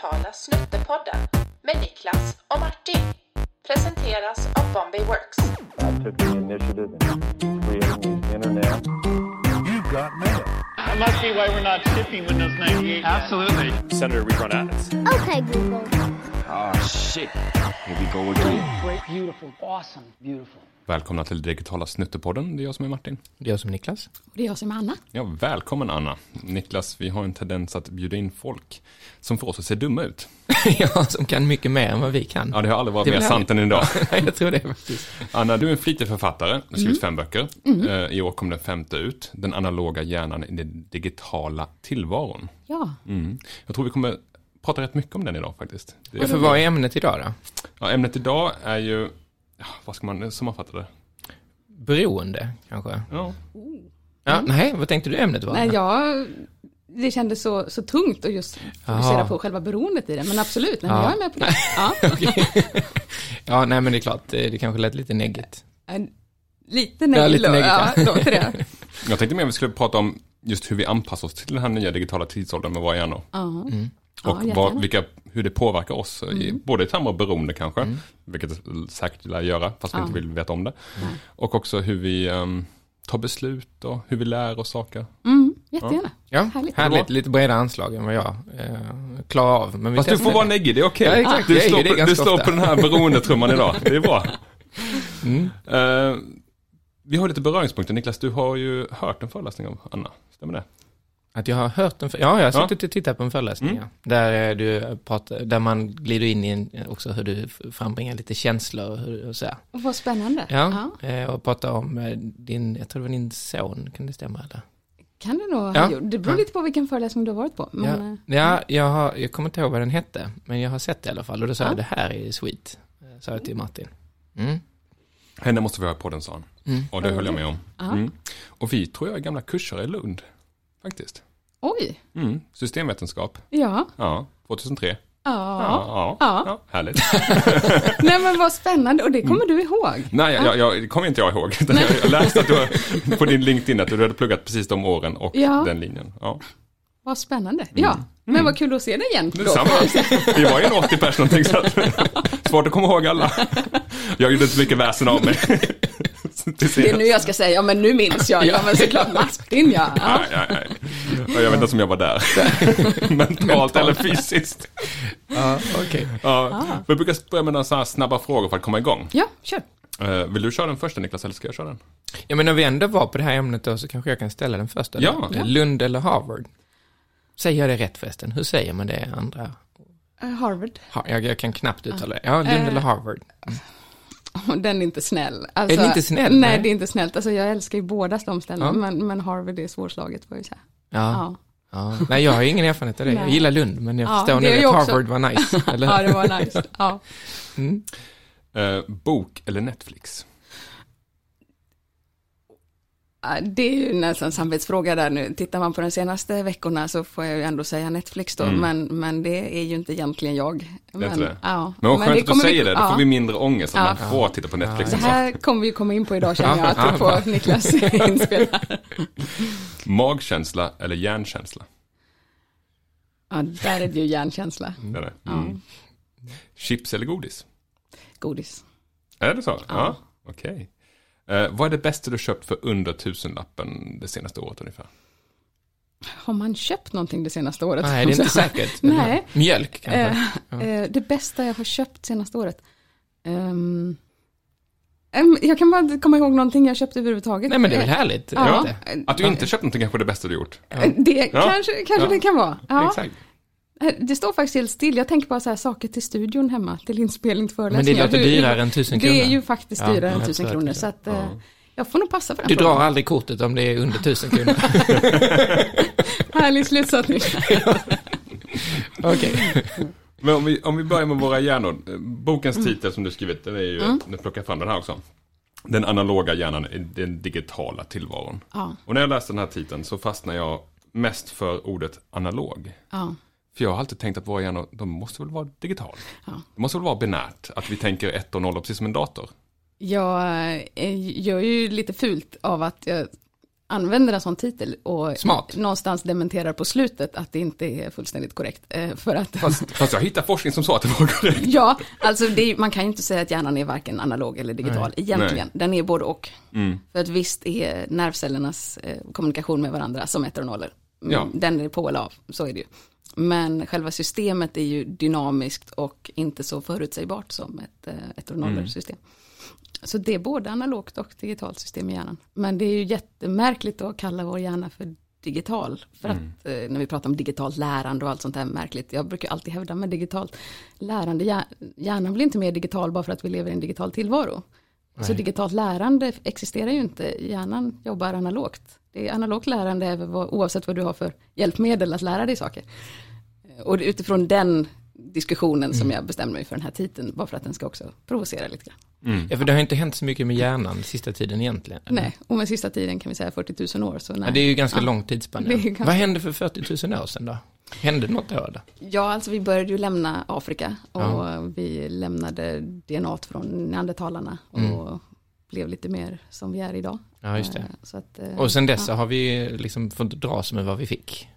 digitala snuttepodden med Niklas och Martin. Presenteras av Bombay Works. I took the initiative in creating the internet. You've got mail. That must be why we're not shipping Windows 98. Absolutely. Senator rerun ads. Okay, Google. Oh, shit. Here we go again. Great, beautiful, awesome, beautiful. Välkomna till Digitala Snuttepodden. Det är jag som är Martin. Det är jag som är Niklas. Och det är jag som är Anna. Ja, välkommen Anna. Niklas, vi har en tendens att bjuda in folk som får oss att se dumma ut. ja, som kan mycket mer än vad vi kan. Ja, det har aldrig varit Det är mer sant än idag. Nej, jag tror det faktiskt. Anna, du är en flitig författare. Du har skrivit fem böcker. Eh, I år kom den femte ut. Den analoga hjärnan i den digitala tillvaron. Ja, Mm. Jag tror vi kommer prata rätt mycket om den idag faktiskt. Det, Ja, för vad är ämnet idag då? ja, ämnet idag är ju, ja, vad ska man sammanfatta det? Beroende, kanske? Ja. Ja, nej, vad tänkte du ämnet var? nej, jag, det kändes så, så tungt att just fokusera Jaha. på själva beroendet i det. Men absolut, nej, Ja. men jag är med på det. Ja. Ja, nej men det är klart, det, det kanske lät lite neggigt. Lite nej, Ja, lite nej, ja. Jag tänkte mer att vi skulle prata om just hur vi anpassar oss till den här nya digitala tidsåldern med våra hjärnor. Ja. Och Ja, vad. Mm. vilka, hur det påverkar oss, i, både i termer av beroende kanske, vilket det säkert lär göra, fast vi Ja. inte vill veta om det. Och också hur vi ehm, tar beslut och hur vi lär oss saker. Mm, jättegärna. Ja, Härligt. härligt. Lite bredare anslag än vad jag eh, klarar av. Men vi Fast du får vara neggig, det är okej. Ja, exakt. Du, slår det på, du slår på den här beroendetrumman idag, det är bra. Mm. Eh, vi har lite beröringspunkter, Niklas, du har ju hört en föreläsning av Anna, stämmer det? Att jag har hört en, ja, jag har Ja. suttit och tittat på en föreläsning, Mm. ja. där, eh, du pratar, där man glider in i en, också hur du frambringar lite känslor och, hur- och så här. Och vad spännande. Ja, eh, och pratar om eh, din, jag tror det var din son, kan det stämma eller? Kan det nog Ja. ha gjort. Det beror Ja. lite på vilken föreläsning du har varit på. Men, ja, ja jag, har, jag kommer inte ihåg vad den hette, men jag har sett det i alla fall. Och då sa Ja. jag, det här är sweet, sa jag till Martin. Mm. Henne måste vi ha på den, sa han. Mm. Och det höll jag med om. Ja. Mm. Och vi tror jag är gamla kursare i Lund, faktiskt. Oj, Mm. Systemvetenskap, ja. ja, 2003. Ja. Ja, ja, Ja. härligt. Nej men vad spännande, och det kommer du ihåg. Nej, jag, jag, det kommer inte jag ihåg. Jag, läste att du på din LinkedIn att du hade pluggat precis de åren och Ja. den linjen. Ja. Vad spännande. Ja, men vad kul att se dig igen. Detsamma. Vi var ju en 80 pers någonting så att, svårt att komma ihåg alla. Jag gjorde inte mycket väsen av mig. Det är nu jag ska säga, ja men nu minns jag. Ja men såklart Martin ja. ja. Nej, nej, nej. Och Jag vet inte om jag var där. Mentalt eller fysiskt. Ja, okej. Ja. Vi brukar börja med några sådana här snabba frågor för att komma igång. Ja, kör. Eh, Vill du köra den första Niklas, eller ska jag köra den? Ja, men när vi ändå var på det här ämnet då, så kanske jag kan ställa den första. Ja. Lund eller Harvard? Säger jag det rätt förresten? Hur säger man det andra? Eh, Harvard. Ha, jag, jag kan knappt uttala det. Ja, Lund Eh, eller Harvard. Och Den är inte snäll. Alltså, Är det inte snäll? Nej, Nej. det är inte snällt. Alltså jag älskar ju båda de ställena, Ja. men, men Harvard är svårslaget får jag säga. Ja. Ja. ja. Nej, jag har ingen erfarenhet av det. Jag Nej. gillar Lund, men jag Ja, förstår nu jag att också. Harvard var nice. Eller? ja, det var nice. Ja. Mm. Eh, bok eller Netflix? Ja, Det är ju nästan en samvetsfråga där nu. Tittar man på de senaste veckorna så får jag ju ändå säga Netflix då, Mm. men, men det är ju inte egentligen jag. Det inte det? Ja. Men vad skönt att du kommer vi- säger det, då ja. får vi mindre ångest att Ja. man får titta på Netflix. Det här kommer vi komma in på idag känner jag, Ja, ja, bra. apropå Niklas inspel här. Magkänsla eller hjärnkänsla? Ja, där är det ju hjärnkänsla. Det är det. Ja. Mm. Chips eller godis? Godis. Är det så? Ja. Okej. Eh, vad är det bästa du köpt för under tusenlappen det senaste året ungefär? Har man köpt någonting det senaste året? Nej, det är inte säkert. Nej. Mjölk kanske. Eh, eh, det bästa jag har köpt senaste året? Em, jag kan bara komma ihåg någonting jag köpt överhuvudtaget. Nej, men det är väl härligt? Ja. Att du inte köpt någonting kanske är det bästa du gjort? Eh, Det Ja. kanske, kanske Ja. det kan vara. Ja. Exakt. Eh, Det står faktiskt helt still. Jag tänker bara så här saker till studion hemma, till inspelning, till Men det föreläsningar. låter dyrare än tusen kronor. Det är ju faktiskt Ja, dyrare än jag tusen kronor. Så att eh, jag får nog passa för den Du frågan. drar aldrig kortet om det är under tusen kronor. Härlig slutsats nu. Okej. Men om vi, om vi börjar med våra hjärnor. Bokens Mm. titel som du skrivit, den är ju, nu plockar jag fram den här också. Den analoga hjärnan i den digitala tillvaron. Ja, Och när jag läste den här titeln så fastnar jag mest för ordet analog. ja, För jag har alltid tänkt att våra hjärnor, de måste väl vara digital. ja. Det måste väl vara binärt, att vi tänker ett och noll precis som en dator. Jag eh, gör ju lite fult av att jag använder en sån titel och Smart. någonstans dementerar på slutet att det inte är fullständigt korrekt. Eh, För att, Fast, fast jag hittar forskning som sa att det var korrekt. ja, alltså det, man kan ju inte säga att hjärnan är varken analog eller digital egentligen. Den är både och. Mm. För att visst är nervcellernas eh, kommunikation med varandra som ettor och nollor. Ja. Den är på eller av, så är det ju. Men själva systemet är ju dynamiskt och inte så förutsägbart som ett eh, och nollor system. Så det är både analogt och digitalt system i hjärnan. Men det är ju jättemärkligt att kalla vår hjärna för digital. För att eh, när vi pratar om digitalt lärande och allt sånt där märkligt. Jag brukar alltid hävda med digitalt lärande. hjär- Hjärnan blir inte mer digital bara för att vi lever i en digital tillvaro. Så digitalt lärande existerar ju inte. Hjärnan jobbar analogt. Det är analogt lärande oavsett vad du har för hjälpmedel att lära dig saker. Och det är utifrån den diskussionen som jag bestämde mig för den här titeln. Bara för att den ska också provocera lite grann. Ja, för det har inte hänt så mycket med hjärnan sista tiden egentligen. Nej, och med sista tiden kan vi säga 40 000 år. Så nej. Ja, det är ju ganska Ja. lång tidsspann. Ganska- Vad hände för 40 000 år sedan då? Hände något då? Ja, alltså vi började ju lämna Afrika och Ja. vi lämnade DNA från neandertalarna och Mm. blev lite mer som vi är idag. Ja, just det. Eh, att, eh, Och sen dess ja. har vi liksom fått dras med vad vi fick.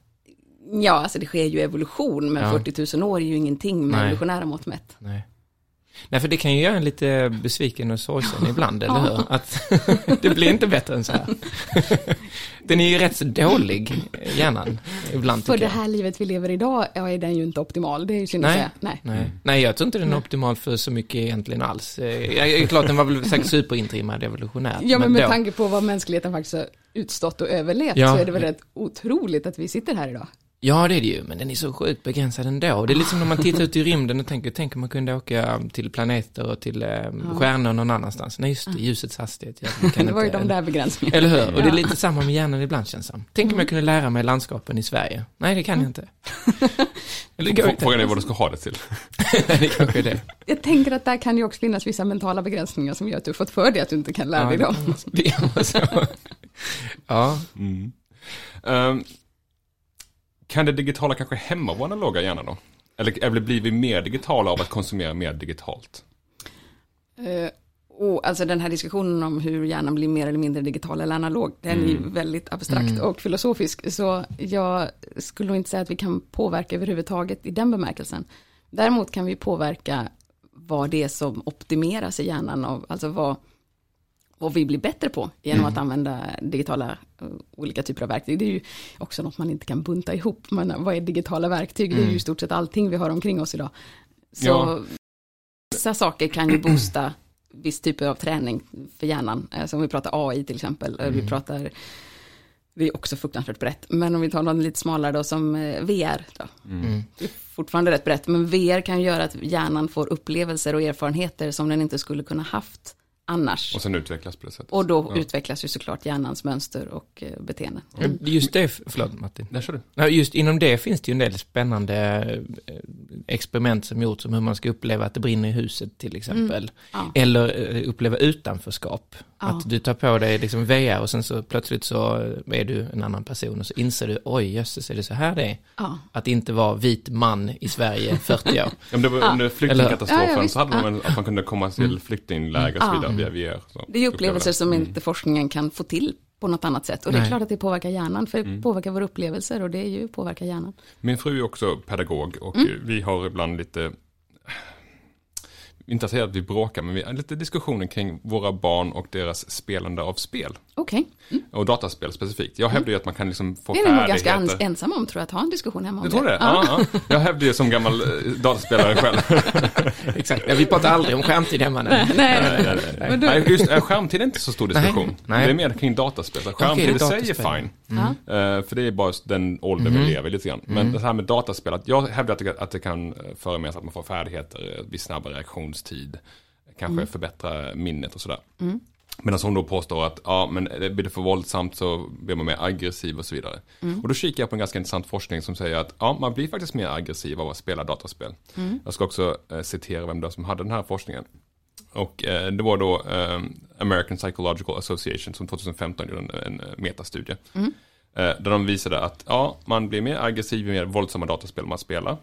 Ja, alltså det sker ju evolution, men Ja. 40 000 år är ju ingenting med Nej. evolutionära mått mätt. Nej. Nej, för det kan ju göra en lite besviken och sorgsen ibland, eller hur? Att det blir inte bättre än så här. Den är ju rätt så dålig, hjärnan, ibland För det jag. här livet vi lever idag ja, är den ju inte optimal, det är ju synd Nej. Nej. Nej. Nej, jag tror inte den är optimal för så mycket egentligen alls. Eh, Jag klart, den var väl säkert superintrimmad evolutionärt. Ja, men med då- tanke på vad mänskligheten faktiskt har utstått och överlevt Ja. så är det väl rätt otroligt att vi sitter här idag. Ja, det är det ju, men den är så sjukt begränsad ändå. Det är liksom när man tittar ut i rymden och tänker, tänk om man kunde åka till planeter och till eh, stjärnor någon annanstans. Nej, just det, ljusets hastighet. Jag kan Det var ju inte- de där begränsningarna. Eller hur? Och det är Ja. lite samma med hjärnan ibland känns som. Tänk om jag kunde lära mig landskapen i Sverige. Nej, det kan jag inte. Eller det går inte. Frågan är vad du ska ha det till. det kanske är det. Jag tänker att där kan ju också finnas vissa mentala begränsningar som gör att du har fått för dig att du inte kan lära dig Ja, dem. Det är så. Kan det digitala kanske hämma vår analoga hjärna då? Eller, eller blir vi mer digitala av att konsumera mer digitalt? Eh, och alltså den här diskussionen om hur hjärnan blir mer eller mindre digital eller analog, den är ju väldigt abstrakt och filosofisk. Så jag skulle nog inte säga att vi kan påverka överhuvudtaget i den bemärkelsen. Däremot kan vi påverka vad det är som optimeras i hjärnan, och, alltså vad, vad vi blir bättre på genom att använda digitala eh, olika typer av verktyg. Det är ju också något man inte kan bunta ihop, men vad är digitala verktyg? Det är ju i stort sett allting vi har omkring oss idag. Så Ja. vissa saker kan ju boosta viss typ av träning för hjärnan. Eh, Som vi pratar AI till exempel. Eh, Vi pratar, det är också fruktansvärt brett. Men om vi tar något lite smalare då som VR. Då. Det är fortfarande rätt brett. Men VR kan göra att hjärnan får upplevelser och erfarenheter som den inte skulle kunna haft annars. Och sen utvecklas på det sättet. Och då utvecklas ju såklart hjärnans mönster och eh, beteenden. just det, förlåt Martin. Där kör du. Ja, just inom det finns det ju en del spännande eh, experiment som gjorts om hur man ska uppleva att det brinner i huset till exempel. Ja. Eller eh, uppleva utanförskap. Ja. Att du tar på dig liksom VR och sen så plötsligt så är du en annan person och så inser du, oj jösses är det så här det är? Ja. Att inte vara vit man i Sverige 40 år. Ja, men det var under flyktingkatastrofen Ja, ja, så hade man att man kunde komma till flyktingläger och så vidare via VR. Så. Det är upplevelser som inte forskningen kan få till på något annat sätt. Och det är Nej. klart att det påverkar hjärnan, för det påverkar våra upplevelser och det är ju påverkar hjärnan. Min fru är också pedagog och Mm. vi har ibland lite, inte att säga att vi bråkar, men vi har lite diskussioner kring våra barn och deras spelande av spel. Okej, Och dataspel specifikt. Jag hävdar ju att man kan liksom få det är nog ganska färdigheter. ans- ensam om tror jag, att ha en diskussion hemma om Du tror det? Ja. Ja, Jag hävdar ju som gammal eh, dataspelare själv. Exakt, ja, vi pratar aldrig om skärmtid hemma nu. Nej, Nej, Men då- Nej, just eh, skärmtid är inte så stor diskussion. Nej, nej. Det är mer kring dataspel. Skärmtid det är i sig är fine. Ja. Eh, För det är bara den ålder Mhm. vi lever lite grann. Men det här med dataspel, att jag hävdar att det, att det kan föra med sig att man får färdigheter, vid snabbare reaktionstid, kanske Mm. förbättra minnet och sådär. Medan hon då påstår att ja, men blir det för våldsamt så blir man mer aggressiv och så vidare. Och då kikar jag på en ganska intressant forskning som säger att ja, man blir faktiskt mer aggressiv av att spela dataspel. Jag ska också eh, citera vem det var som hade den här forskningen. Och eh, det var då eh, American Psychological Association som 2015 gjorde en, en eh, metastudie. Eh, där de visade att ja, man blir mer aggressiv ju mer våldsamma dataspel man spelar.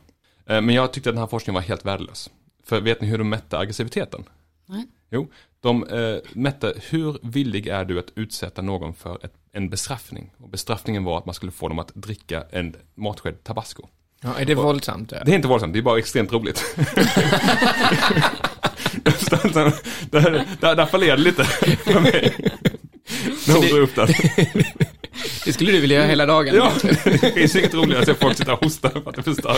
Eh, men jag tyckte att den här forskningen var helt värdelös. För vet ni hur de mätte aggressiviteten? Nej. Jo, de eh, mätte hur villig är du att utsätta någon för ett, en bestraffning. Och bestraffningen var att man skulle få dem att dricka en matsked tabasco. Ja, är det våldsamt? Det är inte våldsamt, det är bara extremt roligt. där, där, där fallerade det lite för mig. När hon det- drog upp den. Det skulle du vilja göra hela dagen? Ja, det finns inget roligare att se folk sitta och hosta för att det förstör.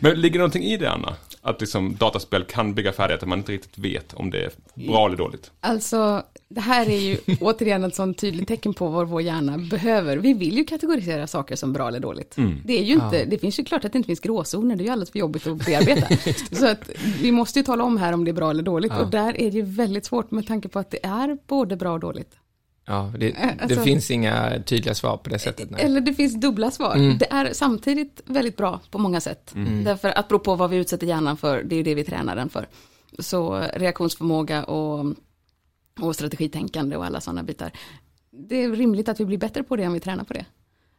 Men ligger det någonting i det, Anna? Att liksom dataspel kan bygga färdigheter man inte riktigt vet om det är bra eller dåligt. Alltså, det här är ju återigen ett sånt tydligt tecken på vad vår hjärna behöver. Vi vill ju kategorisera saker som bra eller dåligt. Det är ju inte, det finns ju klart att det inte finns gråzoner, det är ju alldeles för jobbigt att bearbeta. Så att vi måste ju tala om här om det är bra eller dåligt. Och där är det ju väldigt svårt med tanke på att det är både bra och dåligt. Ja, det, Eh, det alltså- finns inga tydliga svar på det sättet. Nej. Eller det finns dubbla svar. Mm. Det är samtidigt väldigt bra på många sätt. Därför att beror på vad vi utsätter hjärnan för, det är det vi tränar den för. Så reaktionsförmåga och, och strategitänkande och alla sådana bitar. Det är rimligt att vi blir bättre på det om vi tränar på det.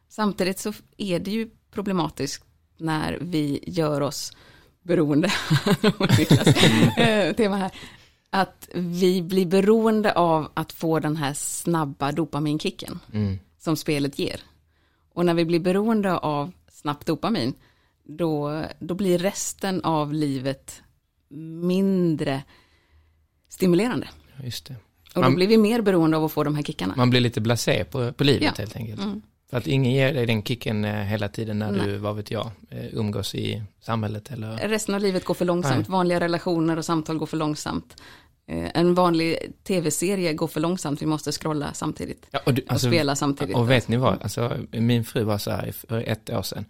Samtidigt så är det ju problematiskt när vi gör oss beroende, Niklas, eh, tema här, att vi blir beroende av att få den här snabba dopaminkicken Mm. som spelet ger. Och när vi blir beroende av snabbt dopamin, då, då blir resten av livet mindre stimulerande. Just det. Och då Man- blir vi mer beroende av att få de här kickarna. Man blir lite blasé på, på livet Ja. helt enkelt. Mm. För att ingen ger dig den kicken eh, hela tiden när Nej. du, vad vet jag, eh, umgås i samhället eller... Resten av livet går för långsamt, Nej. vanliga relationer och samtal går för långsamt. Eh, En vanlig tv-serie går för långsamt, vi måste scrolla samtidigt. Ja, och, du, Och spela samtidigt. Och vet ni vad, alltså, min fru var så här för ett år sedan.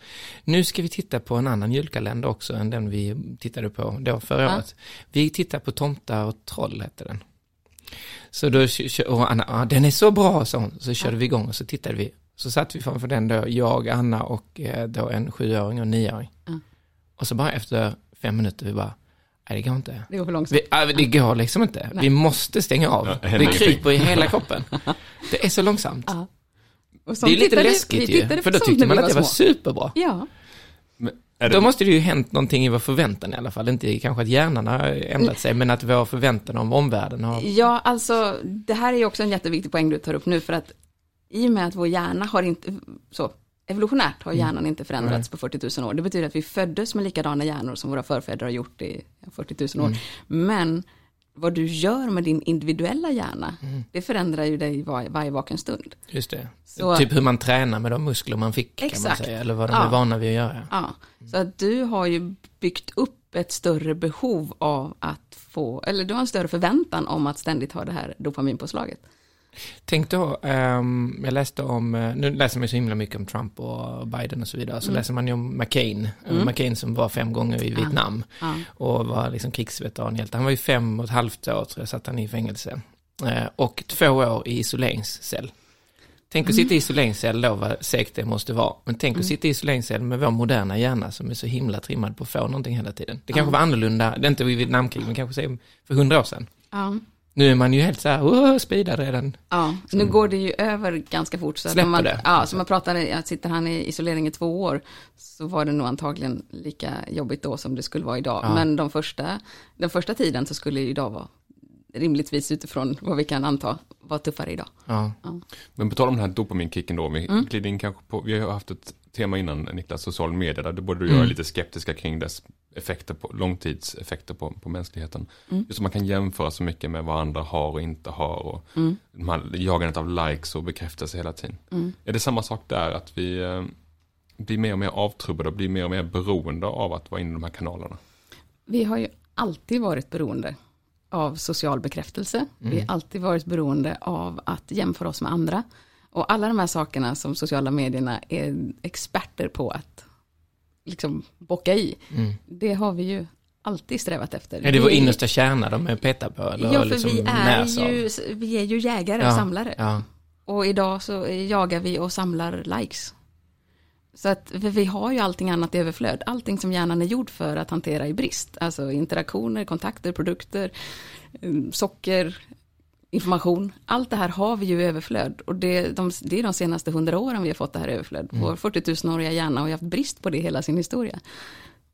Nu ska vi titta på en annan julkalender också än den vi tittade på då förra Ja. året. Vi tittar på Tomtar och troll hette den. Så då, och Anna, ah, den är så bra, så, så körde vi igång och så tittade vi. Så satt vi framför den då, jag, Anna och eh, då en sjuåring och en nioåring. Ja. Och så bara efter fem minuter, vi bara, nej det går inte. Det går för långsamt. Vi, äh, det går liksom inte. Nej. Vi måste stänga av. Ja, det kryper i hela kroppen. Det är så långsamt. Ja. Och Det är lite tittade- vi läskigt ju, för då tyckte man att det var små. superbra. Ja, Men är det, Då måste det ju hänt någonting i vår förväntan i alla fall, inte kanske att hjärnan har ändrat sig, men att vår förväntan om omvärlden har... Ja, alltså det här är ju också en jätteviktig poäng du tar upp nu för att i och med att vår hjärna har inte, så evolutionärt har hjärnan inte förändrats på 40 000 år. Det betyder att vi föddes med likadana hjärnor som våra förfäder har gjort i 40 000 år. Men vad du gör med din individuella hjärna, det förändrar ju dig var, varje vaken stund. Just det. Så- Typ hur man tränar med de muskler man fick, kan man Exakt. säga, eller vad de Ja. är vana vid att göra. Ja, så att du har ju byggt upp ett större behov av att få, eller du har en större förväntan om att ständigt ha det här dopaminpåslaget. Tänk då, ehm, jag läste om, eh, nu läser man ju så himla mycket om Trump och Biden och så vidare, så läser man ju om McCain, mm. McCain som var fem gånger i Vietnam Ja. och var liksom krigsveteranhjälte. Han var ju fem och ett halvt år, tror jag, satt han i fängelse. Eh, och två år i isoleringscell. Tänk att sitta i isoleringscell då, vad segt det måste vara. Men tänk att sitta i isoleringscell med vår moderna hjärna som är så himla trimmad på att få någonting hela tiden. Det kanske var annorlunda, det är inte vid Vietnamkrig, men kanske för hundra år sedan. Ja. Nu är man ju helt så här, oh, speedad redan. Ja, nu går det ju över ganska fort. Så att Släpper om man, det. Ja, så man pratar, ja, sitter han i isolering i två år, så var det nog antagligen lika jobbigt då som det skulle vara idag. Ja. Men de första, den första tiden så skulle ju idag vara, rimligtvis utifrån vad vi kan anta, vara tuffare idag. Ja. Men på tal om den här dopaminkicken då, vi Mm. glider in kanske på, vi har haft ett tema innan Niklas, social media, där både du Mm. är lite skeptiska kring dess effekter på, långtidseffekter på, på mänskligheten. Mm. Just att man kan jämföra så mycket med vad andra har och inte har och Mm. de här jagandet av likes och bekräftelse hela tiden. Är det samma sak där, att vi eh, blir mer och mer avtrubbade och blir mer och mer beroende av att vara inne i de här kanalerna? Vi har ju alltid varit beroende av social bekräftelse. Vi har alltid varit beroende av att jämföra oss med andra. Och alla de här sakerna som sociala medierna är experter på att liksom bocka i. Det har vi ju alltid strävat efter. Är det vår innersta kärna de petar på? Eller Ja, för liksom vi, är ju, vi är ju jägare Ja, och samlare. Ja, Och idag så jagar vi och samlar likes. Så att vi har ju allting annat i överflöd. Allting som hjärnan är gjord för att hantera i brist. Alltså interaktioner, kontakter, produkter, eh, socker, information. Allt det här har vi ju i överflöd. Och det, de, det är de senaste hundra åren vi har fått det här överflöd. Vår 40 000-åriga hjärna har ju haft brist på det hela sin historia.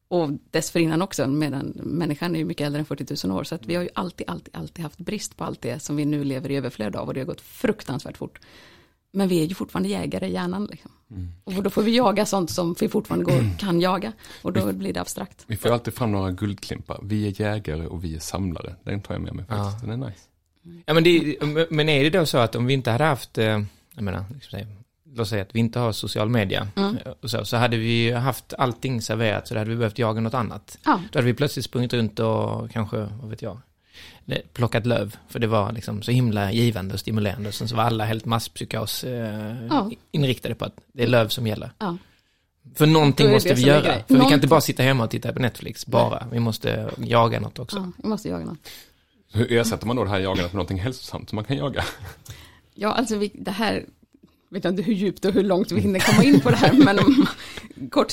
Och dessförinnan också, medan människan är ju mycket äldre än 40 000 år. Så att vi har ju alltid, alltid, alltid haft brist på allt det som vi nu lever i överflöd av. Och det har gått fruktansvärt fort. Men vi är ju fortfarande jägare i hjärnan. Liksom. Och då får vi jaga sånt som vi fortfarande går, kan jaga. Och då blir det abstrakt. Vi får alltid fram några guldklimpar. Vi är jägare och vi är samlare. Den tar jag med mig faktiskt. Den är nice. Ja, men, det, men är det då så att om vi inte hade haft, eh, jag menar, liksom låt säga att vi inte har social media, Mm. eh, så, så hade vi haft allting serverat, så då hade vi behövt jaga något annat. Ja. Då hade vi plötsligt sprungit runt och kanske, vad vet jag, plockat löv, för det var liksom så himla givande och stimulerande. Och sen så var alla helt masspsykos eh, Ja. inriktade på att det är löv som gäller. Ja. För någonting måste vi göra. För vi kan inte bara sitta hemma och titta på Netflix, bara. Vi måste jaga något också. Ja, vi måste jaga något. Hur ersätter man då det här jagandet med någonting hälsosamt som man kan jaga? Ja, alltså vi, det här, vet jag inte hur djupt och hur långt vi hinner komma in på det här, men om, kort,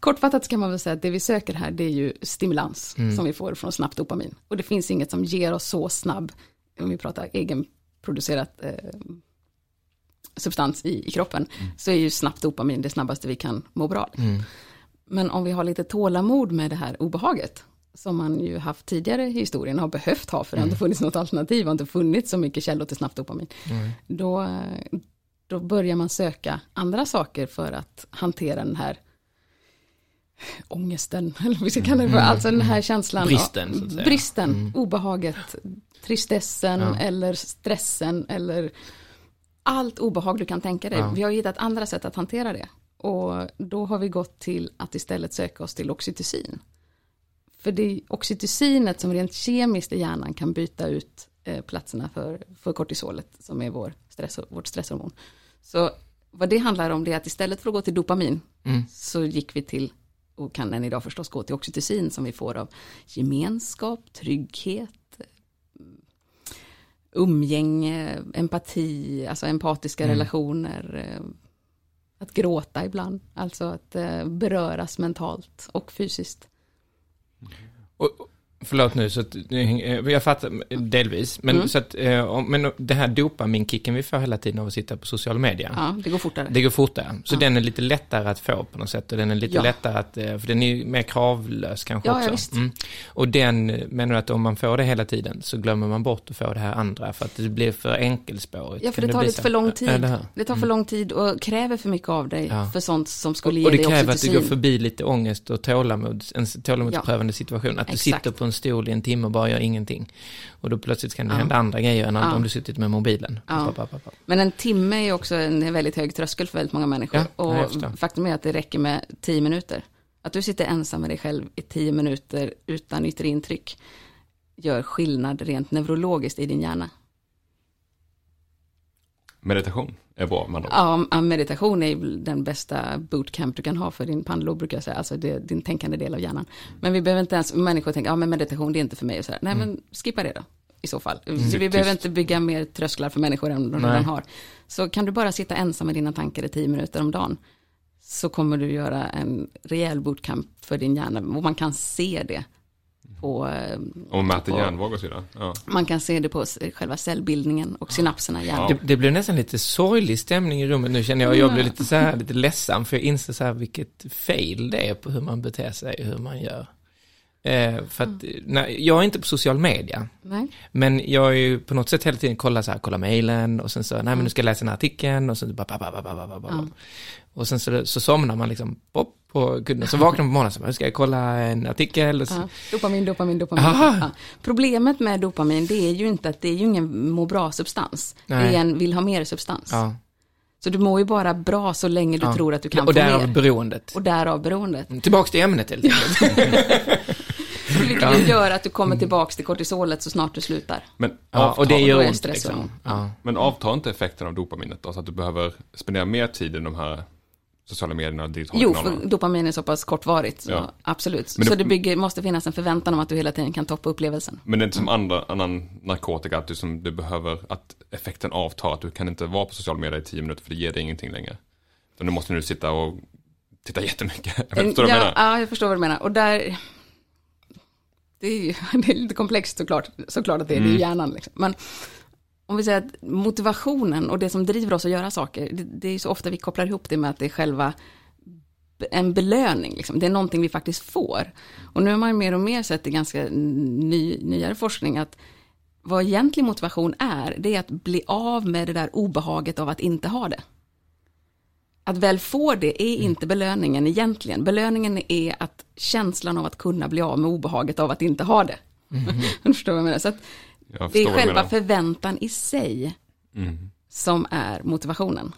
kortfattat kan man väl säga att det vi söker här, det är ju stimulans som vi får från snabbt dopamin. Och det finns inget som ger oss så snabb, om vi pratar egenproducerat eh, substans i, i kroppen, så är ju snabbt dopamin det snabbaste vi kan må bra. Men om vi har lite tålamod med det här obehaget, som man ju haft tidigare i historien har behövt ha, för det har inte funnits något alternativ, har inte funnits så mycket källor till snabbt dopamin. Då, eh, då börjar man söka andra saker för att hantera den här ångesten, eller vad vi ska kalla det för, alltså den här känslan. Bristen. Bristen, obehaget, tristessen Ja. eller stressen eller allt obehag du kan tänka dig. Ja. Vi har hittat andra sätt att hantera det. Och då har vi gått till att istället söka oss till oxytocin. För det är oxytocinet som rent kemiskt i hjärnan kan byta ut eh, platserna för, för kortisolet som är vår stress, vårt stresshormon. Så vad det handlar om det är att istället för att gå till dopamin Mm. så gick vi till, och kan än idag förstås gå till oxytocin som vi får av gemenskap, trygghet, eh, umgänge, empati, alltså empatiska Mm. relationer, eh, att gråta ibland, alltså att beröras mentalt och fysiskt. Och, förlåt nu, så att, eh, jag fattar delvis, men, Mm. så att, eh, men det här dopaminkicken vi får hela tiden av att sitta på social media, Ja, det går fortare. det går fortare. Så Ja. den är lite lättare att få på något sätt och den är lite Ja. lättare att, eh, för den är mer kravlös kanske Ja, ja, också. visst. Mm. Och den, eh, menar du att om man får det hela tiden så glömmer man bort att få det här andra för att det blir för enkelspårigt? Ja, för det tar lite så? för lång tid. Det tar för lång tid och kräver för mycket av dig Ja. för sånt som Och, skulle och ge det dig kräver att du går förbi lite ångest och tålamod, en tålamodsprövande situation. Att du exakt. sitter på en stol i en timme och bara gör ingenting. Och då plötsligt kan det Ja. hända andra grejer än Ja. om du suttit med mobilen. Ja. Pa, pa, pa. Men en timme är också en väldigt hög tröskel för väldigt många människor. Och faktum är att det räcker med tio minuter. Att du sitter ensam med dig själv i tio minuter utan yttre intryck gör skillnad rent neurologiskt i din hjärna. Meditation är bra ord. Ja, meditation är den bästa bootcamp du kan ha för din pannlob brukar jag säga, alltså det, din tänkande del av hjärnan. Men vi behöver inte ens, människor tänker, ja men meditation det är inte för mig och så här. Nej men skippa det då, i så fall. Så vi behöver inte bygga mer trösklar för människor än de redan har. Så kan du bara sitta ensam med dina tankar i tio minuter om dagen, så kommer du göra en rejäl bootcamp för din hjärna, och man kan se det på, eh, Om man mäter hjärnvågor och så vidare. Ja. man kan se det på själva cellbildningen och synapserna i hjärnan. Det, det blev nästan lite sorglig stämning i rummet nu känner jag. Jag blev lite så här, lite ledsen för jag inser så här vilket fail det är på hur man beter sig, hur man gör. Eh, för att, nej, jag är inte på social media, Nej? men jag är ju på något sätt hela tiden kollar så här, kollar mejlen och sen så, nej men nu ska jag läsa den här artikeln och sen bara, bara, bara, bara, bara, bara. Ja. Och sen så, så somnar man liksom, pop, på kudden, så vaknar man på morgonen och så, ska jag kolla en artikel och så, Ja, dopamin, dopamin, dopamin. Ja. Problemet med dopamin det är ju inte att det är ju ingen må bra-substans. Det är en vill ha mer-substans. ja. Så du mår ju bara bra så länge du ja. tror att du kan Och få därav mer. beroendet. Och därav beroendet. Tillbaks till ämnet helt enkelt. Vilket gör att du kommer tillbaks till kortisolet så snart du slutar. Men, Ja, och det avtar, gör ont liksom. men avtar inte effekten av dopaminet då? Så att du behöver spendera mer tid i de här sociala medierna och digitala Jo, för dopamin är så pass kortvarigt. Så Ja. Absolut. Men så det- bygger, måste finnas en förväntan om att du hela tiden kan toppa upplevelsen. Men det är inte som andra, annan narkotika, att du, som, du behöver, att effekten avtar, att du kan inte vara på sociala medier i tio minuter för det ger dig ingenting längre. Så nu måste du sitta och titta jättemycket. Jag förstår vad du ja, menar? ja, jag förstår vad du menar. Och där... Det är ju det är lite komplext såklart, såklart att det är, det är hjärnan. Liksom. Men om vi säger att motivationen och det som driver oss att göra saker, det, det är så ofta vi kopplar ihop det med att det är själva en belöning, liksom. det är någonting vi faktiskt får. Och nu har man mer och mer sett i ganska ny, nyare forskning att vad egentlig motivation är, det är att bli av med det där obehaget av att inte ha det. Att väl få det är inte belöningen egentligen. Belöningen är att känslan av att kunna bli av med obehaget av att inte ha det. Du förstår vad jag menar? Så att Jag det är själva förväntan i sig Mm. som är motivationen.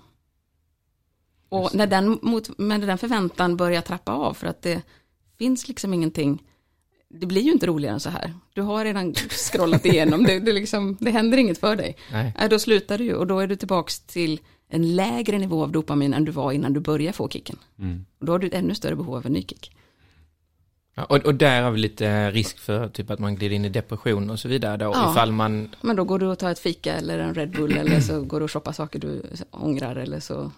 Och när den, mot, när den förväntan börjar trappa av för att det finns liksom ingenting, det blir ju inte roligare än så här. Du har redan scrollat igenom, det, det, liksom, det händer inget för dig. Nej. Äh, då slutar du ju och då är du tillbaks till en lägre nivå av dopamin än du var innan du började få kicken. Mm. Och då har du ett ännu större behov av en ny kick. Ja, och, och där har vi lite risk för typ att man glider in i depression och så vidare då, Ja. ifall man, Men då går du och tar ett fika eller en Red Bull eller så går du och shoppar saker du ångrar eller så.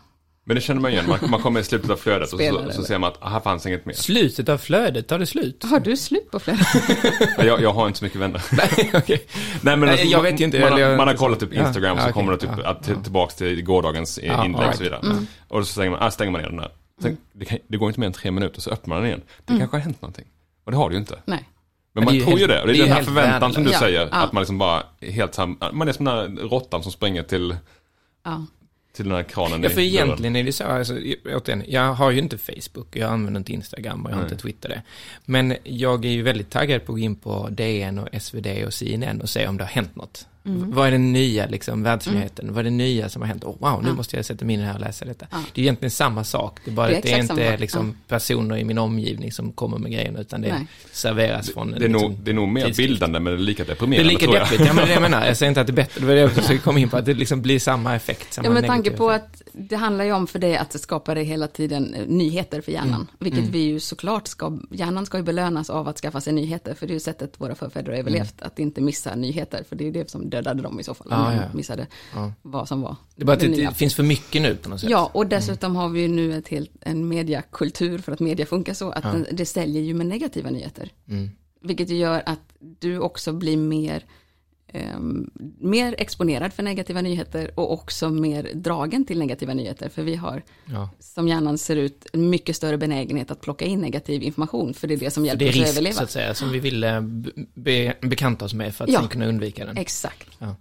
Men det känner man igen, man, man kommer i slutet av flödet och så, så ser man att här fanns inget mer. slutet av flödet, tar det slut? Har du slut på flera? Jag, jag har inte så mycket vänner. Nej men Nej, alltså, jag vet ju inte, man, eller jag- har, man har kollat typ Instagram ja, så okej, kommer det typ ja, att, till, tillbaks till gårdagens Ja, inlägg och så vidare. right. Och så stänger man, ah, stänger man ner den där. Sen, det, kan, det går inte mer än tre minuter så öppnar man den igen. Det kanske har hänt någonting. Och det har det ju inte. Nej. Men man är ju tror ju helt- det. Och det är, det är den här förväntan som du värdelöst. säger. Ja, ja. Att man liksom bara är helt sam... Man är som den här råttan som springer till, Ja. till den här kranen Ja, för egentligen är det så, alltså, återigen, jag har ju inte Facebook, jag använder inte Instagram och jag har Nej. inte Twitter det. Men jag är ju väldigt taggad på att gå in på DN och SvD och CNN och se om det har hänt något. Vad är den nya liksom, världsnyheten? Vad är det nya som har hänt? Oh, wow, nu Ja. måste jag sätta mig in här och läsa detta. Ja. Det är egentligen samma sak, det är bara Det är att det är inte liksom, personer i min omgivning som kommer med grejerna, utan det Nej. serveras från Det är, liksom, nog, det är nog mer tidskrift. bildande men det är lika Det är deprimerande lika deppigt, ja men det är det jag menar. Jag säger inte att det är bättre, det var det jag försökte komma in på, att det liksom blir samma effekt. Samma Ja, med tanke på effekt. att det handlar ju om för dig att det skapar dig hela tiden eh, nyheter för hjärnan. Mm. Vilket vi ju såklart ska, hjärnan ska ju belönas av att skaffa sig nyheter. För det är ju sättet våra förfäder har överlevt, att inte missa nyheter. För det är ju det som dödade dem i så fall, Mm. Ja, de ja. missade Ja. vad som var. Det är bara att det, det finns för mycket nu på något sätt. Ja, och dessutom har vi ju nu ett helt, en mediakultur för att media funkar så, att den, det säljer ju med negativa nyheter. Mm. Vilket gör att du också blir mer, ehm, mer exponerad för negativa nyheter och också mer dragen till negativa nyheter. För vi har, Ja. som hjärnan ser ut, en mycket större benägenhet att plocka in negativ information. För det är det som hjälper det är oss att risk, överleva. så att säga, som vi ville be, be, bekanta oss med för att Ja. sen kunna undvika den. Exakt. Ja,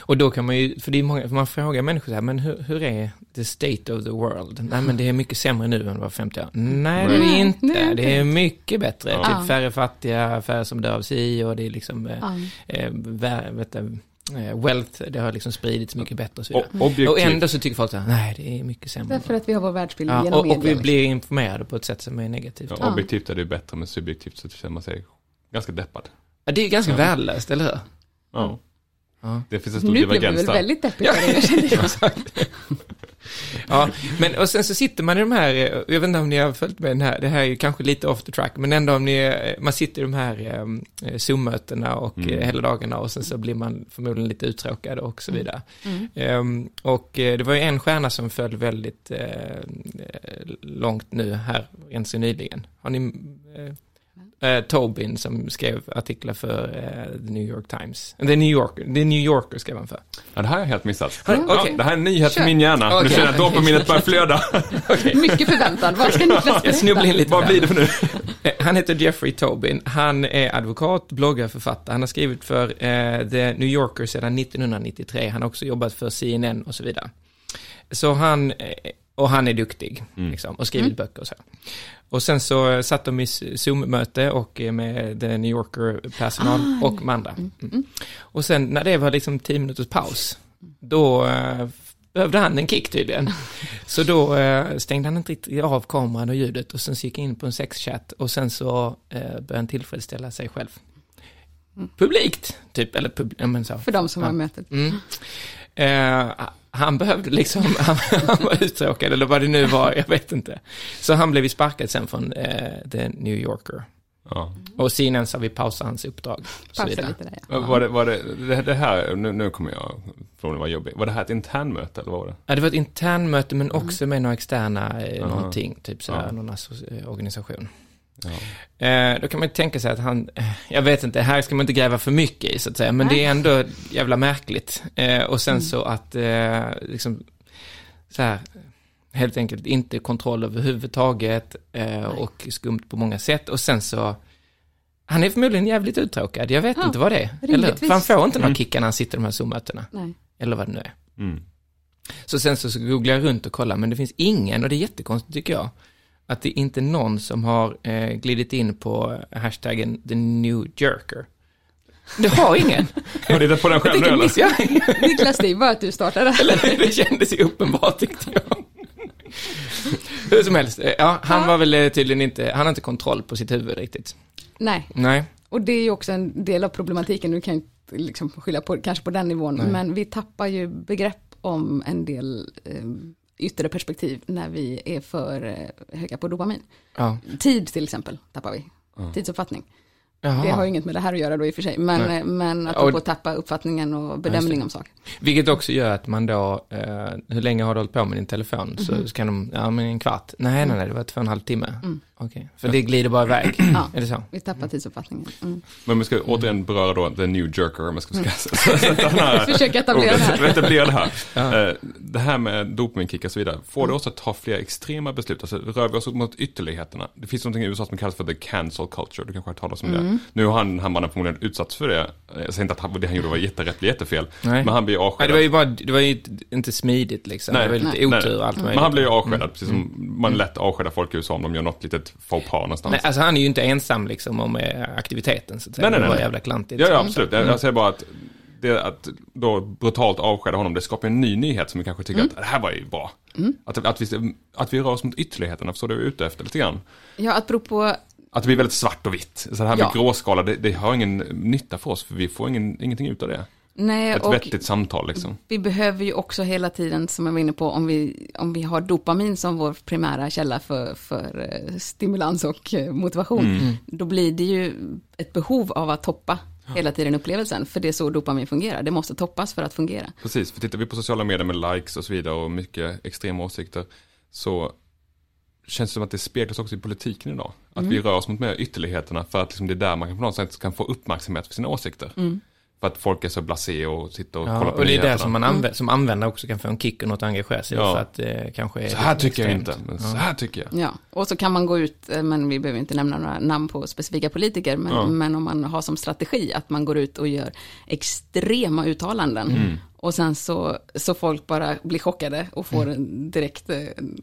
och då kan man ju, för det är många, för man frågar människor så här, men hur, hur är the state of the world? Nej, men det är mycket sämre nu än det var 50 år. Nej, det är inte. det är inte. Det är mycket bättre. Ja. Typ färre fattiga, färre som dör av sig och det är liksom, eh, Ja. eh, vet du, eh, wealth, det har liksom spridits mycket bättre och så vidare. O- objektivt. Och ändå så tycker folk så här, nej, det är mycket sämre. Därför att vi har vår världsbild ja, genom och, och vi blir informerade på ett sätt som är negativt. Ja, objektivt är det ju bättre men subjektivt så känner man sig ganska deppad. Ja, det är ju ganska värdelöst, eller hur? Ja. Ja. Det finns en stor Nu blev vi divergens väl där. väldigt deppiga. jag. Ja, men och sen så sitter man i de här, eh, jag vet inte om ni har följt med den här, det här är ju kanske lite off the track, men ändå om ni, eh, man sitter i de här eh, Zoom-mötena och Mm. eh, hela dagarna och sen så blir man förmodligen lite uttråkad och så vidare. Mm. Ehm, och eh, det var ju en stjärna som föll väldigt eh, långt nu här, ganska nyligen. Har ni, eh, eh, Tobin som skrev artiklar för eh, The New York Times, The New Yorker, The New Yorker skrev han för. Ja, det här har jag helt missat. Ja, okej. det här är en nyhet för min hjärna. Nu Okej. känner jag att dopaminet börjar flöda. Mycket förväntan. Vad ska Niklas Jag snubblar in lite Vad blir det för nu? Eh, Han heter Jeffrey Tobin. Han är advokat, bloggare, författare. Han har skrivit för eh, The New Yorker sedan 1993. Han har också jobbat för CNN och så vidare. Så han, och han är duktig, liksom, och skrivit böcker och så. Och sen så satt de i Zoom-möte och eh, med The New Yorker-personal och med andra. Mm. Och sen när det var liksom 10 minuters paus, då eh, behövde han en kick tydligen. Så då eh, stängde han inte riktigt av kameran och ljudet och sen så gick han in på en sexchatt och sen så eh, började han tillfredsställa sig själv. Publikt, typ, eller pub, ja, men så. För de som Ja. har mötet. Mm. Eh, han behövde liksom, han, han var uttråkad eller vad det nu var, jag vet inte. Så han blev ju sparkad sen från eh, The New Yorker. Ja. Och CNN sa vi pausar hans uppdrag. Pausa lite där. Ja. Var det, var det, det, här, nu, nu kommer jag från det var jobbigt. Var det här ett internmöte eller vad var det? Ja, det var ett internmöte men också med några externa eh, någonting, typ sådär, Ja. någon eh, organisation. Ja. Eh, då kan man ju tänka sig att han, eh, jag vet inte, här ska man inte gräva för mycket i så att säga, men det är ändå jävla märkligt. Eh, och sen så att, eh, liksom, så här, Helt enkelt inte kontroll överhuvudtaget eh, och skumt på många sätt. Och sen så, han är förmodligen jävligt uttråkad, jag vet Ja, inte vad det är. Eller, för han får inte några Mm. kickar när han sitter i de här Zoom-mötena. Nej. Eller vad det nu är. Mm. Så sen så, så googlar jag runt och kollar, men det finns ingen, och det är jättekonstigt tycker jag, att det är inte någon som har eh, glidit in på hashtaggen the new jerker. Du har ingen. Har du hittat på den själv nu eller? jag. Niklas, det är bara att du startade. Eller det kändes ju uppenbart tyckte jag. Hur som helst, eh, ja, han var väl eh, tydligen inte, han har inte kontroll på sitt huvud riktigt. Nej, Nej. och det är ju också en del av problematiken. Du kan inte liksom skylla på, kanske på den nivån, Nej. men vi tappar ju begrepp om en del eh, yttre perspektiv när vi är för eh, höga på dopamin. Ja. Tid till exempel tappar vi. Tidsuppfattning. Jaha. Det har ju inget med det här att göra då i och för sig, men, Nej. eh, men att Och- får tappa uppfattningen och bedömning det. om saker. Vilket också gör att man då, eh, hur länge har du hållit på med din telefon? Så, så kan de, ja men en kvart. Nej, nej, nej, det var två och en halv timme. Okej, för det glider bara iväg. Ja. Är det så? Vi tappar tidsuppfattningen. Mm. Men vi ska återigen beröra då the new jerker, om jag ska, ska sätta den här Försök etablera det här. etablera det här. Eh, Det här med dopaminkick och så vidare, får det oss att ta fler extrema beslut? Alltså rör vi oss mot ytterligheterna? Det finns någonting i USA som kallas för the cancel culture, du kanske har hört talas om Mm. det. Nu har han, här mannen förmodligen utsatts för det. Jag säger inte att han, det han gjorde var jätterätt eller jättefel, Nej. men han blir Nej, avskedad. det var ju bara, det var ju inte smidigt liksom. Nej, det var lite nej, otur nej. och allt möjligt. Men han blir ju avskedad, precis som man lätt avskedar folk i USA om de gör något litet faux pas någonstans. Nej, alltså han är ju inte ensam liksom om eh, aktiviteten så att säga. Nej, nej, Det var nej. jävla klantigt. Ja, ja absolut. Jag, jag säger bara att det, att då brutalt avskeda honom, det skapar en ny nyhet som vi kanske tycker att det här var ju bra. Att, att, vi, att vi rör oss mot ytterligheterna, förstår du vad jag är ute efter lite grann? Ja, apropå, Att det blir väldigt svart och vitt. Så det här med Ja. gråskala, det, det har ingen nytta för oss, för vi får ingen, ingenting ut av det. nej, Ett och vettigt samtal liksom. vi behöver ju också hela tiden, som jag var inne på, om vi, om vi har dopamin som vår primära källa för, för eh, stimulans och eh, motivation, då blir det ju ett behov av att toppa hela tiden upplevelsen, för det är så dopamin fungerar. Det måste toppas för att fungera. Precis, för tittar vi på sociala medier med likes och så vidare och mycket extrema åsikter så känns det som att det speglas också i politiken idag. Att vi rör oss mot mer ytterligheterna för att liksom det är där man kan på något sätt kan få uppmärksamhet för sina åsikter. För att folk är så blasé och sitter och Ja, kollar på och det är nyheterna. där som man använder, som användare också kan få en kick och något att engagera sig Ja. för att det kanske är Så här tycker jag extremt. inte, men så här tycker jag. Ja, och så kan man gå ut, eh, men vi behöver inte nämna några namn på specifika politiker, men, Ja. men om man har som strategi att man går ut och gör extrema uttalanden. Mm. Och sen så, så folk bara blir chockade och får Mm. en direkt eh,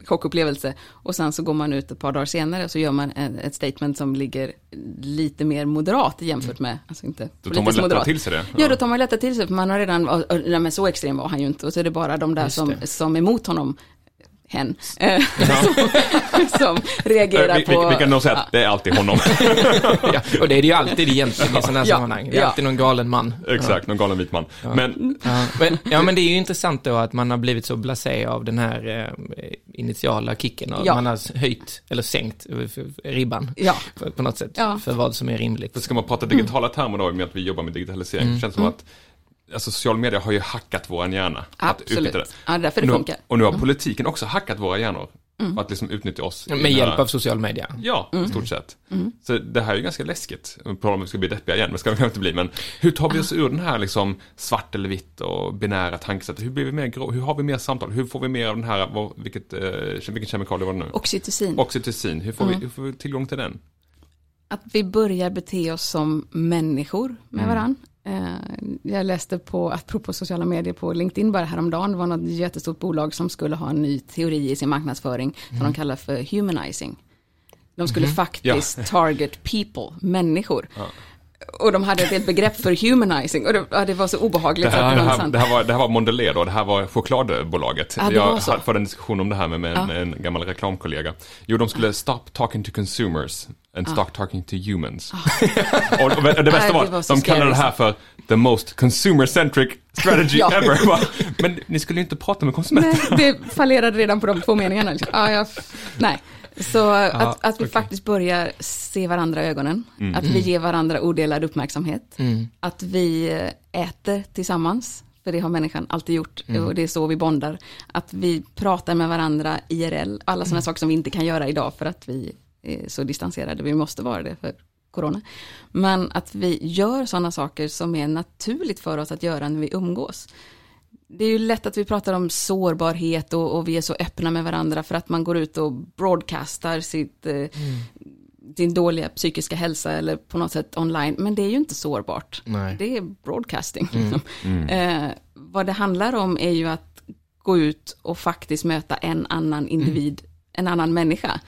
chockupplevelse. Och sen så går man ut ett par dagar senare och så gör man en, ett statement som ligger lite mer moderat jämfört med, alltså inte Mm. Då tar man lättare moderat. till sig det. Ja, då tar man lättare till sig, för man har redan, "Åh, åh, nej men så extrem var han ju inte. Och så är det bara de där som, som är emot honom, hen, eh, som, som reagerar vi, vi, på... vi kan nog säga att det är alltid honom. Ja, och det är det ju alltid egentligen i sådana här Ja, sammanhang. Det är ja. alltid någon galen man. Exakt, någon galen vit man. Men Ja, men, ja, men det är ju intressant då att man har blivit så blasé av den här eh, initiala kicken och Ja. man har höjt, eller sänkt eh, för- för ribban Ja. på, något sätt, Ja. för vad som är rimligt. ska man prata digitala termer då, med att vi jobbar med digitalisering, Mm. det känns som att alltså, social media har ju hackat våran hjärna. Att Absolut. det. Ja, därför det nu, funkar. Mm. Och nu har politiken också hackat våra hjärnor. Att liksom utnyttja oss. Med hjälp här- av social media. Ja, Mm. i stort sett. Så det här är ju ganska läskigt. På om vi ska bli deppiga igen, men ska vi kanske inte bli. Men hur tar vi oss ur den här liksom svart eller vitt och binära tankesättet? Hur blir vi mer grå? Hur har vi mer samtal? Hur får vi mer av den här, vad, vilket, eh, vilken kemikalie var det nu? Oxytocin. Oxytocin, hur får, Mm. vi, hur får vi tillgång till den? Att vi börjar bete oss som människor med varann. Eh, Jag läste på, apropå sociala medier på LinkedIn bara häromdagen, det var något jättestort bolag som skulle ha en ny teori i sin marknadsföring som de kallar för humanizing. De skulle faktiskt target people, människor. Och de hade ett helt begrepp för humanizing och det, ja, det var så obehagligt. Det här, att det, här, det, här var, det här var Mondelez då, det här var chokladbolaget. Det jag förde en diskussion om det här med, med en, Ja. en gammal reklamkollega. Jo, de skulle stop talking to consumers and start talking to humans. och, och det bästa Nej, var, var de kallade det här för the most consumer-centric strategy Ja. ever. Men ni skulle ju inte prata med konsumenter. Nej, det fallerade redan på de två meningarna. liksom. Ja, jag, nej. Så att, att vi okej. faktiskt börjar se varandra i ögonen. Mm. Att vi ger varandra odelad uppmärksamhet. Mm. Att vi äter tillsammans. För det har människan alltid gjort Mm. och det är så vi bondar. Att vi pratar med varandra IRL. Alla Mm. sådana saker som vi inte kan göra idag för att vi är så distanserade. Vi måste vara det för corona. Men att vi gör sådana saker som är naturligt för oss att göra när vi umgås. Det är ju lätt att vi pratar om sårbarhet och, och vi är så öppna med varandra för att man går ut och broadcastar sitt, eh, sin dåliga psykiska hälsa eller på något sätt online. Men det är ju inte sårbart. Nej. Det är broadcasting. Eh, vad det handlar om är ju att gå ut och faktiskt möta en annan individ, en annan människa.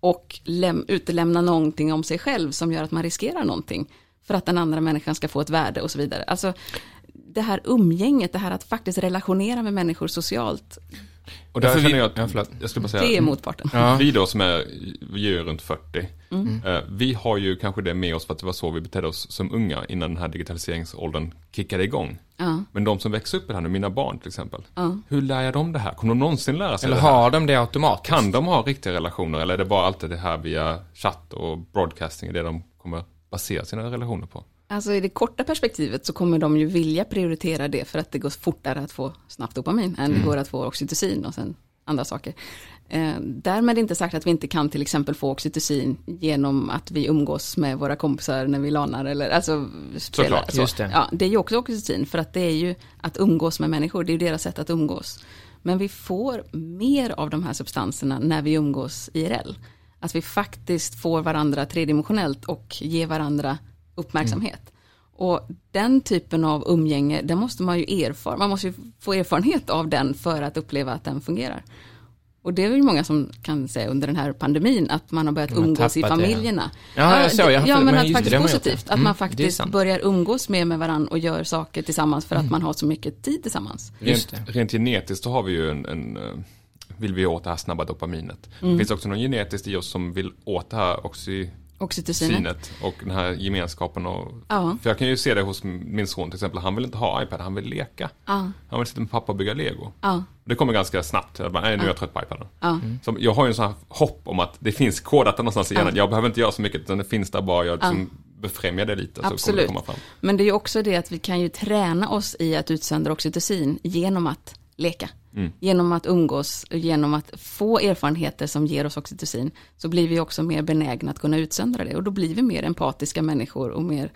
Och läm- utelämna någonting om sig själv som gör att man riskerar någonting. För att den andra människan ska få ett värde och så vidare. Alltså det här umgänget, det här att faktiskt relationera med människor socialt, Och där Ja, för vi- känner jag att, ja, jag skulle bara säga, det är motparten. Ja. vi då som är, vi är ju runt 40, eh, vi har ju kanske det med oss för att det var så vi betedde oss som unga innan den här digitaliseringsåldern kickade igång. Ja. Men de som växer upp i det här nu, mina barn till exempel, Ja. hur lär jag dem det här? Kommer de någonsin lära sig Eller det här? har de det automatiskt? Kan de ha riktiga relationer eller är det bara alltid det här via chatt och broadcasting, är det de kommer basera sina relationer på? Alltså i det korta perspektivet så kommer de ju vilja prioritera det för att det går fortare att få snabbt dopamin än det går att få oxytocin och sen andra saker. Eh, därmed inte sagt att vi inte kan till exempel få oxytocin genom att vi umgås med våra kompisar när vi lanar eller alltså spelar. Såklart, så. just det. Ja, det är ju också oxytocin för att det är ju att umgås med människor, det är ju deras sätt att umgås. Men vi får mer av de här substanserna när vi umgås IRL. Att vi faktiskt får varandra tredimensionellt och ger varandra uppmärksamhet. Och den typen av umgänge, den måste man ju erfara, man måste ju få erfarenhet av den för att uppleva att den fungerar. Och det är väl många som kan säga under den här pandemin att man har börjat Man umgås i tappat det, ja. familjerna. Ja, jag såg, jag ja men men att det, faktiskt det positivt, att Mm, man faktiskt börjar umgås mer med varandra och gör saker tillsammans för att man har så mycket tid tillsammans. Rent, rent genetiskt så har vi ju en, en eh, vill vi åt det här snabba dopaminet. Mm. Det finns också något genetiskt i oss som vill åt det här oxytocinet och den här gemenskapen. Och, Ja. För jag kan ju se det hos min son till exempel, han vill inte ha iPad, han vill leka. Ja, Han vill sitta med pappa och bygga lego. ja, Det kommer ganska snabbt, jag bara, nej nu är jag trött på iPaden. ja. Så jag har ju en sån här hopp om att det finns kodat där någonstans i hjärnan. Jag behöver inte göra så mycket, utan det finns där bara jag liksom befrämjar det lite. Så kommer det Absolut. komma fram. Men det är ju också det att vi kan ju träna oss i att utsöndra oxytocin genom att leka. Genom att umgås, genom att få erfarenheter som ger oss oxytocin, så blir vi också mer benägna att kunna utsöndra det. Och då blir vi mer empatiska människor och mer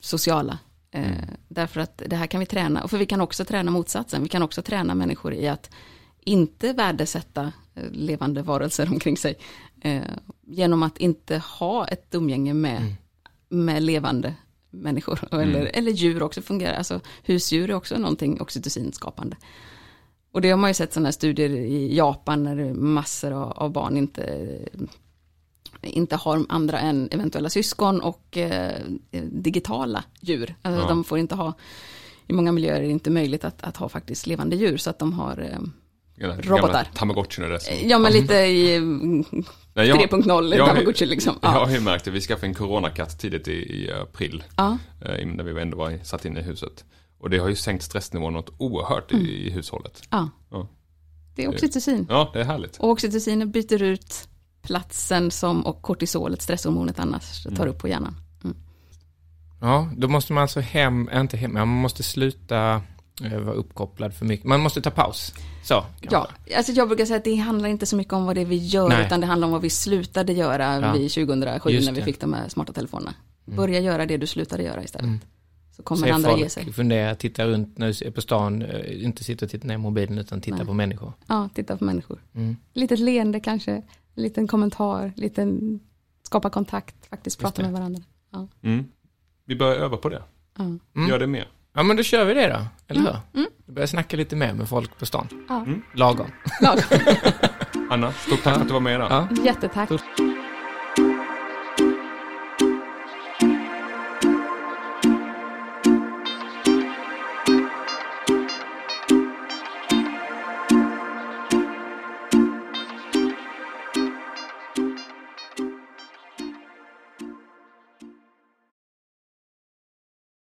sociala. Eh, därför att det här kan vi träna, och för vi kan också träna motsatsen. Vi kan också träna människor i att inte värdesätta eh, levande varelser omkring sig. Eh, genom att inte ha ett umgänge med, med levande människor. Eller, eller djur också fungerar. Alltså husdjur är också någonting oxytocinskapande. Och det har man ju sett sådana studier i Japan när massor av, av barn inte, inte har andra än eventuella syskon och eh, digitala djur. Alltså Ja. de får inte ha, i många miljöer är det inte möjligt att, att ha faktiskt levande djur så att de har, eh, Robotar. gamla Tamagotchin är det som... ja men lite i mm, Nej, jag- 3.0 jag- Tamagotchi liksom. Jag Ja. har ju märkt det, vi skaffade en coronakatt tidigt i, i april. Ja. eh, När vi ändå var satt inne i huset. Och det har ju sänkt stressnivån något oerhört i, i hushållet. ja, Ja. det är oxytocin. ja, det är härligt. Och oxytocin byter ut platsen som och kortisolet, stresshormonet annars tar upp på hjärnan. Ja, då måste man alltså hem, inte hem, man måste sluta vara uppkopplad för mycket. Man måste ta paus. Så. Ja, alltså jag brukar säga att det handlar inte så mycket om vad det är vi gör, Nej. utan det handlar om vad vi slutade göra Ja. vid 2007 Just när vi det. fick de här smarta telefonerna. Börja göra det du slutade göra istället. Mm. Så kommer Se andra ge folk sig. fundera, titta runt när du är på stan, eh, inte sitta och titta ner i mobilen utan titta Nej. på människor. Ja, titta på människor. Mm. Litet leende kanske, en liten kommentar, liten skapa kontakt, faktiskt prata med varandra. Ja. Mm. Vi börjar öva på det. Ja. Mm. Gör det mer. Ja men då kör vi det då, eller hur? Vi börjar snacka lite mer med folk på stan. Ja. Lagom. Lag. Anna, stort tack för att du var med idag. Ja. Jättetack. Stort-